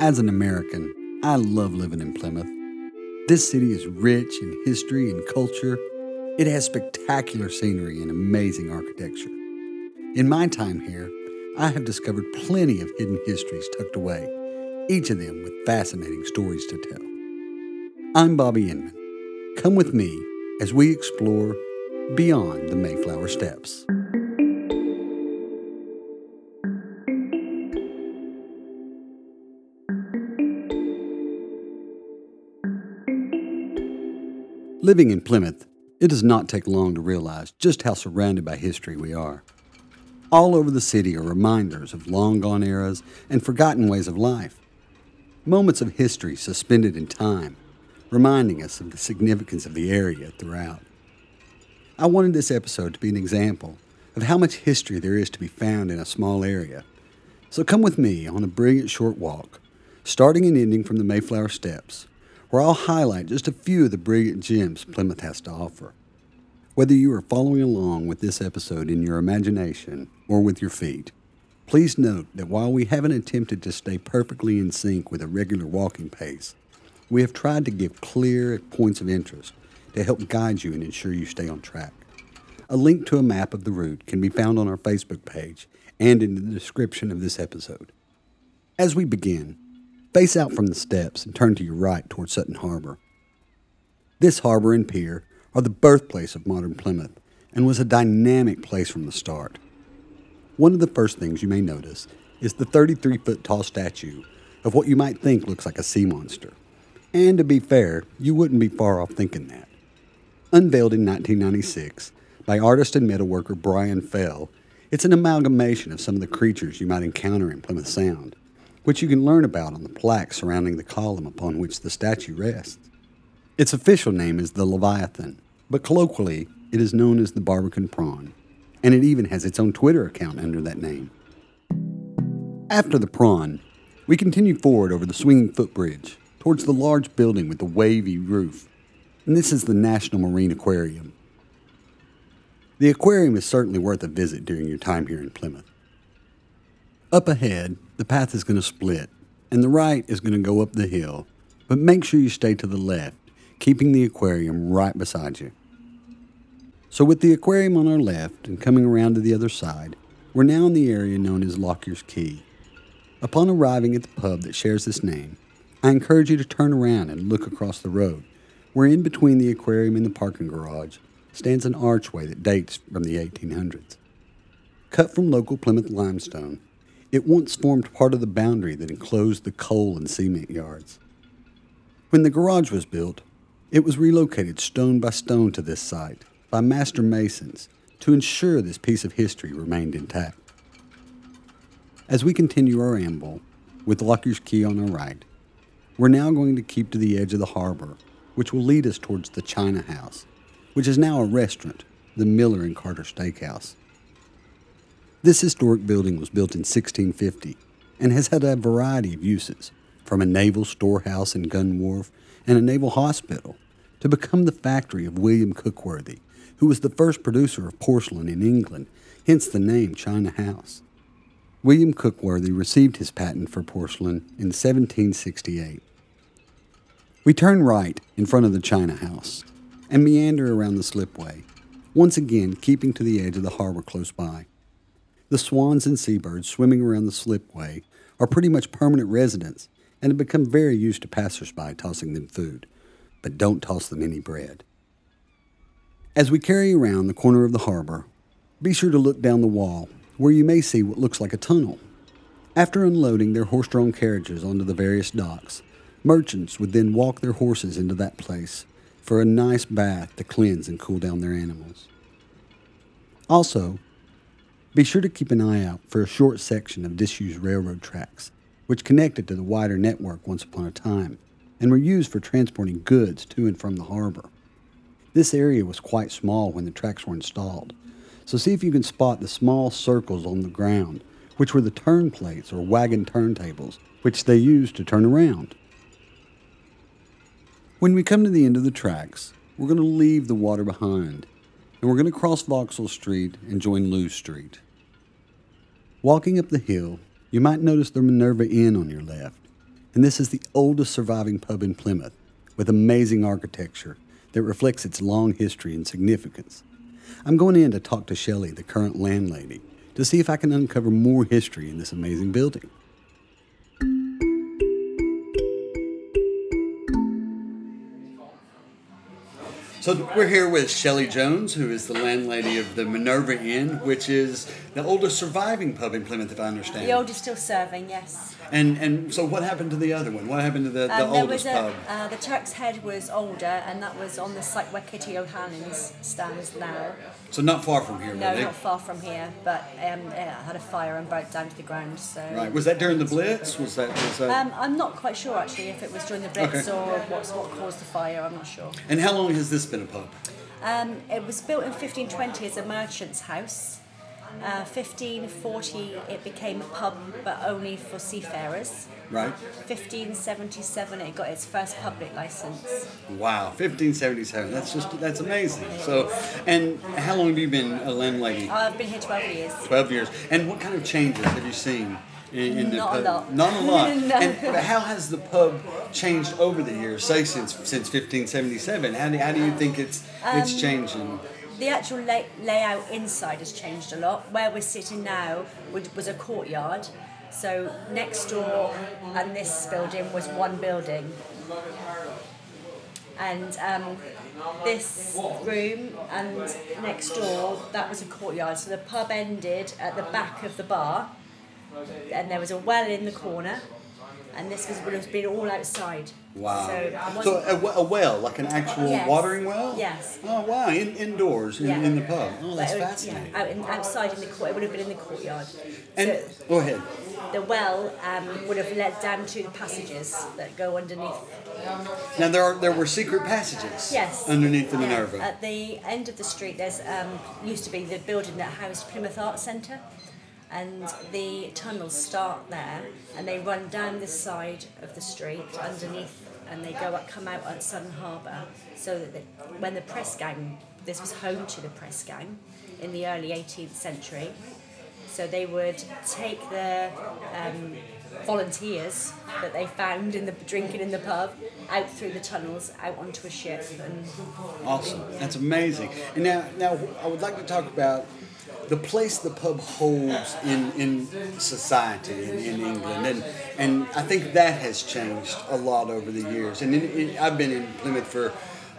As an American, I love living in Plymouth. This city is rich in history and culture. It has spectacular scenery and amazing architecture. In my time here, I have discovered plenty of hidden histories tucked away, each of them with fascinating stories to tell. I'm Bobby Inman. Come with me as we explore beyond the Mayflower Steps. Living in Plymouth, it does not take long to realize just how surrounded by history we are. All over the city are reminders of long gone eras and forgotten ways of life. Moments of history suspended in time, reminding us of the significance of the area throughout. I wanted this episode to be an example of how much history there is to be found in a small area. So come with me on a brilliant short walk, starting and ending from the Mayflower Steps, where I'll highlight just a few of the brilliant gems Plymouth has to offer. Whether you are following along with this episode in your imagination or with your feet, please note that while we haven't attempted to stay perfectly in sync with a regular walking pace, we have tried to give clear points of interest to help guide you and ensure you stay on track. A link to a map of the route can be found on our Facebook page and in the description of this episode. As we begin, Face out from the steps and turn to your right toward Sutton Harbor. This harbor and pier are the birthplace of modern Plymouth and was a dynamic place from the start. One of the first things you may notice is the 33 foot tall statue of what you might think looks like a sea monster. And to be fair, you wouldn't be far off thinking that. Unveiled in 1996 by artist and metalworker Brian Fell, it's an amalgamation of some of the creatures you might encounter in Plymouth Sound which you can learn about on the plaque surrounding the column upon which the statue rests. Its official name is the Leviathan, but colloquially it is known as the Barbican Prawn, and it even has its own Twitter account under that name. After the prawn, we continue forward over the swinging footbridge towards the large building with the wavy roof, and this is the National Marine Aquarium. The aquarium is certainly worth a visit during your time here in Plymouth. Up ahead, the path is going to split, and the right is going to go up the hill, but make sure you stay to the left, keeping the aquarium right beside you. So, with the aquarium on our left and coming around to the other side, we're now in the area known as Lockyer's Quay. Upon arriving at the pub that shares this name, I encourage you to turn around and look across the road, where in between the aquarium and the parking garage stands an archway that dates from the 1800s. Cut from local Plymouth limestone, it once formed part of the boundary that enclosed the coal and cement yards. When the garage was built, it was relocated stone by stone to this site by master masons to ensure this piece of history remained intact. As we continue our amble, with Lockyer's Quay on our right, we're now going to keep to the edge of the harbor, which will lead us towards the China House, which is now a restaurant, the Miller and Carter Steakhouse. This historic building was built in 1650 and has had a variety of uses, from a naval storehouse and gun wharf and a naval hospital to become the factory of William Cookworthy, who was the first producer of porcelain in England, hence the name China House. William Cookworthy received his patent for porcelain in 1768. We turn right in front of the China House and meander around the slipway, once again keeping to the edge of the harbor close by. The swans and seabirds swimming around the slipway are pretty much permanent residents and have become very used to passersby tossing them food, but don't toss them any bread. As we carry around the corner of the harbor, be sure to look down the wall where you may see what looks like a tunnel. After unloading their horse drawn carriages onto the various docks, merchants would then walk their horses into that place for a nice bath to cleanse and cool down their animals. Also, be sure to keep an eye out for a short section of disused railroad tracks, which connected to the wider network once upon a time and were used for transporting goods to and from the harbor. This area was quite small when the tracks were installed, so see if you can spot the small circles on the ground, which were the turn plates or wagon turntables, which they used to turn around. When we come to the end of the tracks, we're going to leave the water behind and we're going to cross Vauxhall Street and join Looe Street. Walking up the hill, you might notice the Minerva Inn on your left, and this is the oldest surviving pub in Plymouth, with amazing architecture that reflects its long history and significance. I'm going in to talk to Shelley, the current landlady, to see if I can uncover more history in this amazing building. So we're here with Shelley Jones, who is the landlady of the Minerva Inn, which is the oldest surviving pub in Plymouth, if I understand. The oldest still serving, yes. And and so what happened to the other one? What happened to the, the Um, oldest was a, pub? uh, the Turk's Head was older, and that was on the site where Kitty O'Hanlon's stands now. So not far from here, No, not far from here, but um, it had a fire and burnt down to the ground. So. Right. Was that during the Blitz? Was that was that? Um, I'm not quite sure actually if it was during the Blitz Okay. or what's what caused the fire. I'm not sure. and how long has this been a pub? Um, it was built in 1520 as a merchant's house. Uh, 1540 it became a pub, but only for seafarers. Right. 1577 it got its first public license. Wow. 1577. That's just that's amazing. So, and how long have you been a landlady? I've been here 12 years. 12 years. And what kind of changes have you seen in, in the Not a lot. Not a lot. No. And but how has the pub changed over the years, say since since 1577? How do, how do you think it's it's Um, changing? The actual lay- layout inside has changed a lot. Where we're sitting now would- was a courtyard. So next door and this building was one building. And um, this room and next door, that was a courtyard. So the pub ended at the back of the bar, and there was a well in the corner, and this was would have been all outside. Wow. So, So a, a well, like an actual Yes. watering well? Yes. Oh wow! In, indoors in, Yeah. in the pub. Oh, that's would- fascinating. Yeah, out in, outside in the court, it would have been in the courtyard. And so go ahead. the well um, would have led down to the passages that go underneath. Now there are there were secret passages. Yes. Underneath the Yeah, Minerva. At the end of the street, there's um, used to be the building that housed Plymouth Art Centre, and the tunnels start there, and they run down this side of the street underneath, and they go up, come out at Sutton Harbour. So that when the press gang, this was home to the press gang in the early 18th century. So they would take the um, volunteers that they found in the drinking in the pub out through the tunnels, out onto a ship, and Awesome. That's amazing. And now, now I would like to talk about the place the pub holds in, in society in, in England. And, and I think that has changed a lot over the years. And in, in, I've been in Plymouth for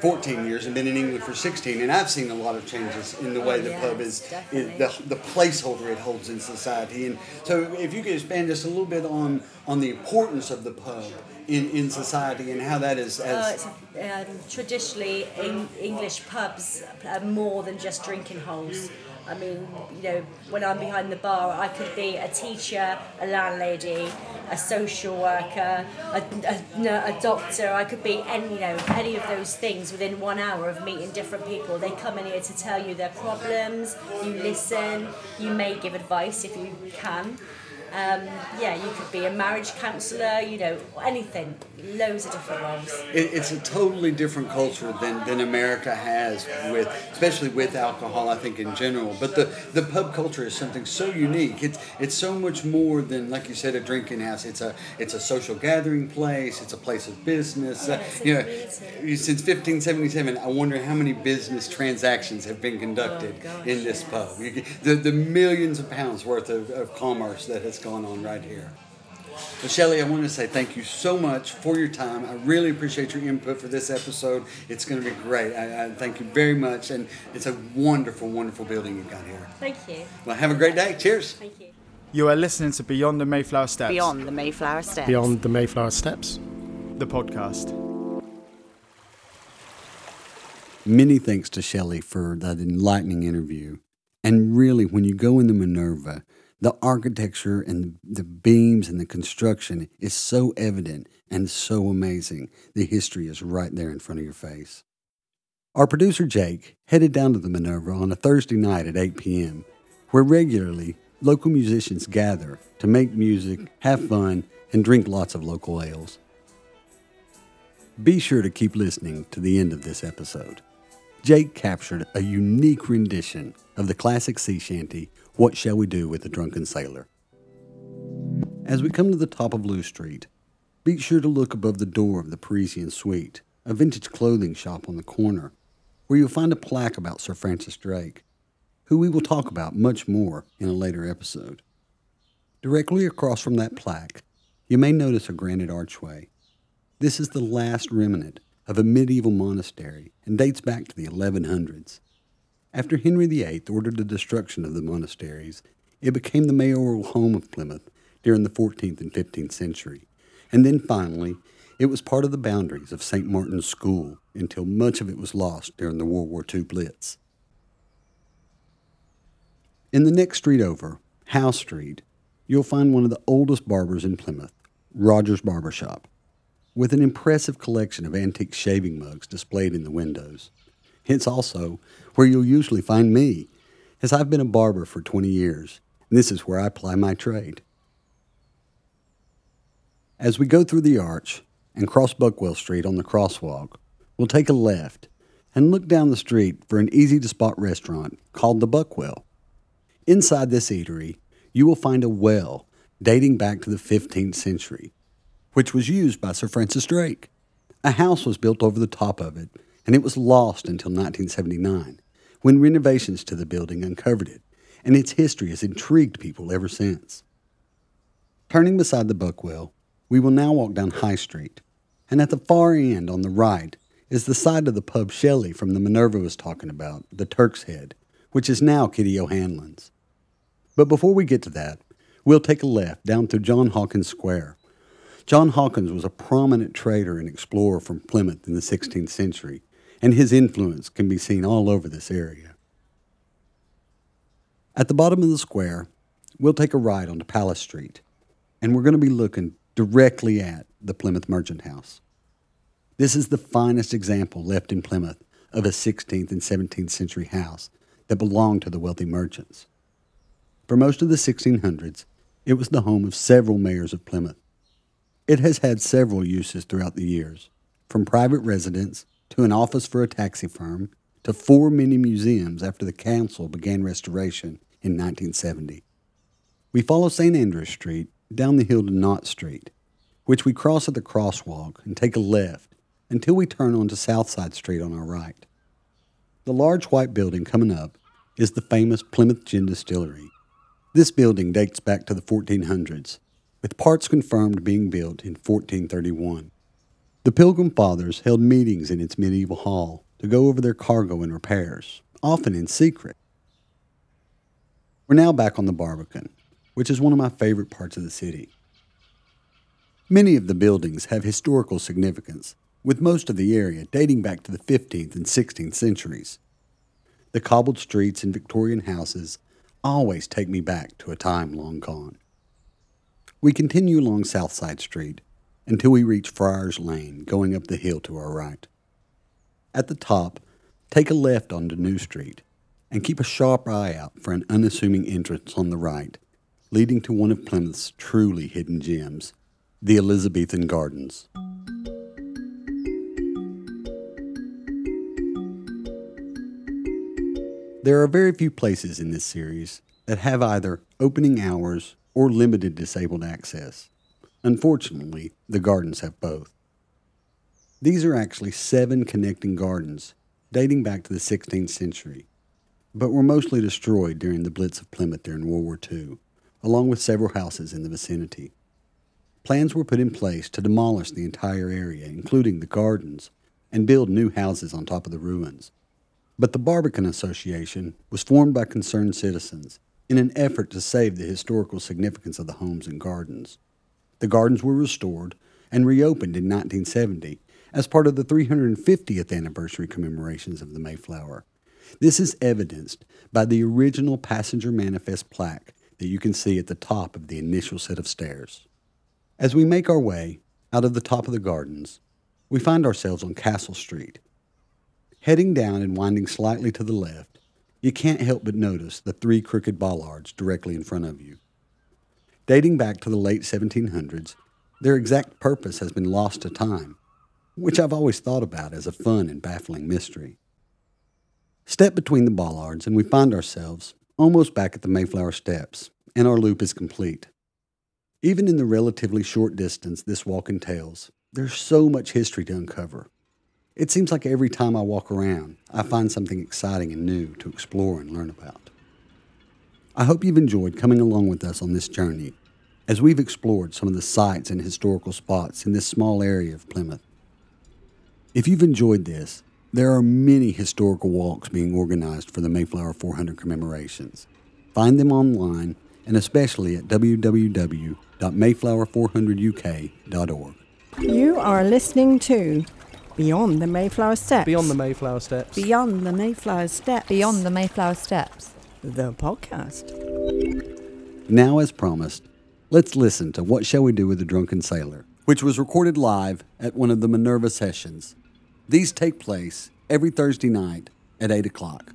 14 years and been in England for 16, and I've seen a lot of changes in the way the yes, pub is, is the, the placeholder it holds in society. And so, if you could expand just a little bit on, on the importance of the pub in, in society and how that is Oh, as it's um, traditionally in English pubs are more than just drinking holes. I mean, you know, when I'm behind the bar, I could be a teacher, a landlady, a social worker, a, a, a doctor. I could be any, you know, any of those things within one hour of meeting different people. They come in here to tell you their problems. You listen. You may give advice if you can. Um, yeah, you could be a marriage counsellor. You know, anything. Loads of different roles. it, it's a totally different culture than, than America has with, especially with alcohol. I think in general, but the, the pub culture is something so unique. It's it's so much more than like you said a drinking house. It's a it's a social gathering place. It's a place of business. Uh, you know, since 1577, I wonder how many business transactions have been conducted Oh, gosh, in this yes. pub. You the the millions of pounds worth of, of commerce that has gone on right here. Well, Shelley, I want to say thank you so much for your time. I really appreciate your input for this episode. It's going to be great. I, I thank you very much, and it's a wonderful, wonderful building you've got here. Thank you. Well, have a great day. Cheers. Thank you. You are listening to Beyond the Mayflower Steps, Beyond the Mayflower Steps. Beyond the Mayflower Steps. the podcast. Many thanks to Shelley for that enlightening interview. And really, when you go in the Minerva, the architecture and the beams and the construction is so evident and so amazing. The history is right there in front of your face. Our producer Jake headed down to the Minerva on a Thursday night at 8 p.m., where regularly local musicians gather to make music, have fun, and drink lots of local ales. Be sure to keep listening to the end of this episode. Jake captured a unique rendition of the classic sea shanty, What Shall We Do with the Drunken Sailor? As we come to the top of Looe Street, be sure to look above the door of the Parisian Suite, a vintage clothing shop on the corner, where you'll find a plaque about Sir Francis Drake, who we will talk about much more in a later episode. Directly across from that plaque, you may notice a granite archway. This is the last remnant of a medieval monastery and dates back to the 1100s. After Henry VIII ordered the destruction of the monasteries, it became the mayoral home of Plymouth during the 14th and 15th century, and then finally, it was part of the boundaries of St. Martin's School until much of it was lost during the World War II Blitz. In the next street over, How Street, you'll find one of the oldest barbers in Plymouth, Rogers Barber Shop, with an impressive collection of antique shaving mugs displayed in the windows. It's also where you'll usually find me, as I've been a barber for 20 years, and this is where I ply my trade. As we go through the arch and cross Buckwell Street on the crosswalk, we'll take a left and look down the street for an easy to spot restaurant called the Buckwell. Inside this eatery, you will find a well dating back to the 15th century, which was used by Sir Francis Drake. A house was built over the top of it, and it was lost until 1979, when renovations to the building uncovered it, and its history has intrigued people ever since. Turning beside the Buckwell, we will now walk down High Street, and at the far end on the right is the side of the pub Shelley from the Minerva was talking about, the Turk's Head, which is now Kitty O'Hanlon's. But before we get to that, we'll take a left down through John Hawkins Square. John Hawkins was a prominent trader and explorer from Plymouth in the 16th century, and his influence can be seen all over this area. At the bottom of the square, we'll take a ride onto Palace Street, and we're going to be looking directly at the Plymouth Merchant House. This is the finest example left in Plymouth of a 16th and 17th century house that belonged to the wealthy merchants. For most of the 1600s, it was the home of several mayors of Plymouth. It has had several uses throughout the years, from private residence to an office for a taxi firm to four mini museums after the council began restoration in 1970. We follow St. Andrews Street down the hill to Notte Street, which we cross at the crosswalk and take a left until we turn onto Southside Street on our right. The large white building coming up is the famous Plymouth Gin Distillery. This building dates back to the 1400s, with parts confirmed being built in 1431. The Pilgrim Fathers held meetings in its medieval hall to go over their cargo and repairs, often in secret. We're now back on the Barbican, which is one of my favorite parts of the city. Many of the buildings have historical significance, with most of the area dating back to the 15th and 16th centuries. The cobbled streets and Victorian houses always take me back to a time long gone. We continue along Southside Street until we reach Friars Lane, going up the hill to our right. At the top, take a left onto New Street and keep a sharp eye out for an unassuming entrance on the right leading to one of Plymouth's truly hidden gems, the Elizabethan Gardens. There are very few places in this series that have either opening hours or limited disabled access. Unfortunately, the gardens have both. These are actually seven connecting gardens dating back to the 16th century, but were mostly destroyed during the Blitz of Plymouth during World War II along with several houses in the vicinity. Plans were put in place to demolish the entire area, including the gardens, and build new houses on top of the ruins. But the Barbican Association was formed by concerned citizens in an effort to save the historical significance of the homes and gardens. The gardens were restored and reopened in 1970 as part of the 350th anniversary commemorations of the Mayflower. This is evidenced by the original passenger manifest plaque that you can see at the top of the initial set of stairs. As we make our way out of the top of the gardens, we find ourselves on Castle Street. Heading down and winding slightly to the left, you can't help but notice the three crooked bollards directly in front of you. Dating back to the late 1700s, their exact purpose has been lost to time, which I've always thought about as a fun and baffling mystery. Step between the bollards, and we find ourselves almost back at the Mayflower steps, and our loop is complete. Even in the relatively short distance this walk entails, there's so much history to uncover. It seems like every time I walk around, I find something exciting and new to explore and learn about. I hope you've enjoyed coming along with us on this journey as we've explored some of the sites and historical spots in this small area of Plymouth. If you've enjoyed this, there are many historical walks being organized for the Mayflower 400 commemorations. Find them online and especially at www.mayflower400uk.org. You are listening to Beyond the Mayflower Steps. Beyond the Mayflower Steps. Beyond the Mayflower Steps. Beyond the Mayflower Steps. the podcast. Now, as promised, let's listen to What Shall We Do with the Drunken Sailor, which was recorded live at one of the Minerva sessions. These take place every Thursday night at 8 o'clock.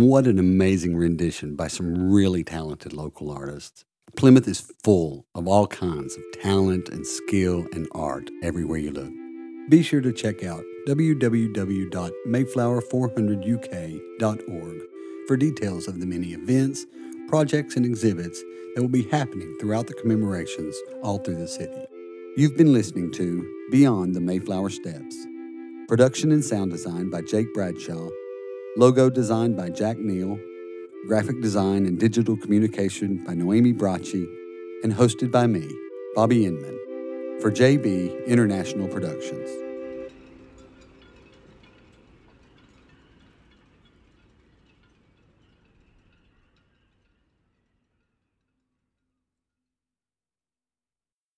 What an amazing rendition by some really talented local artists. Plymouth is full of all kinds of talent and skill and art everywhere you look. Be sure to check out www.mayflower400uk.org for details of the many events, projects, and exhibits that will be happening throughout the commemorations all through the city. You've been listening to Beyond the Mayflower Steps. Production and sound design by Jake Bradshaw. Logo designed by Jack Neal. Graphic design and digital communication by Noemi Bracci. And hosted by me, Bobby Inman, for JB International Productions.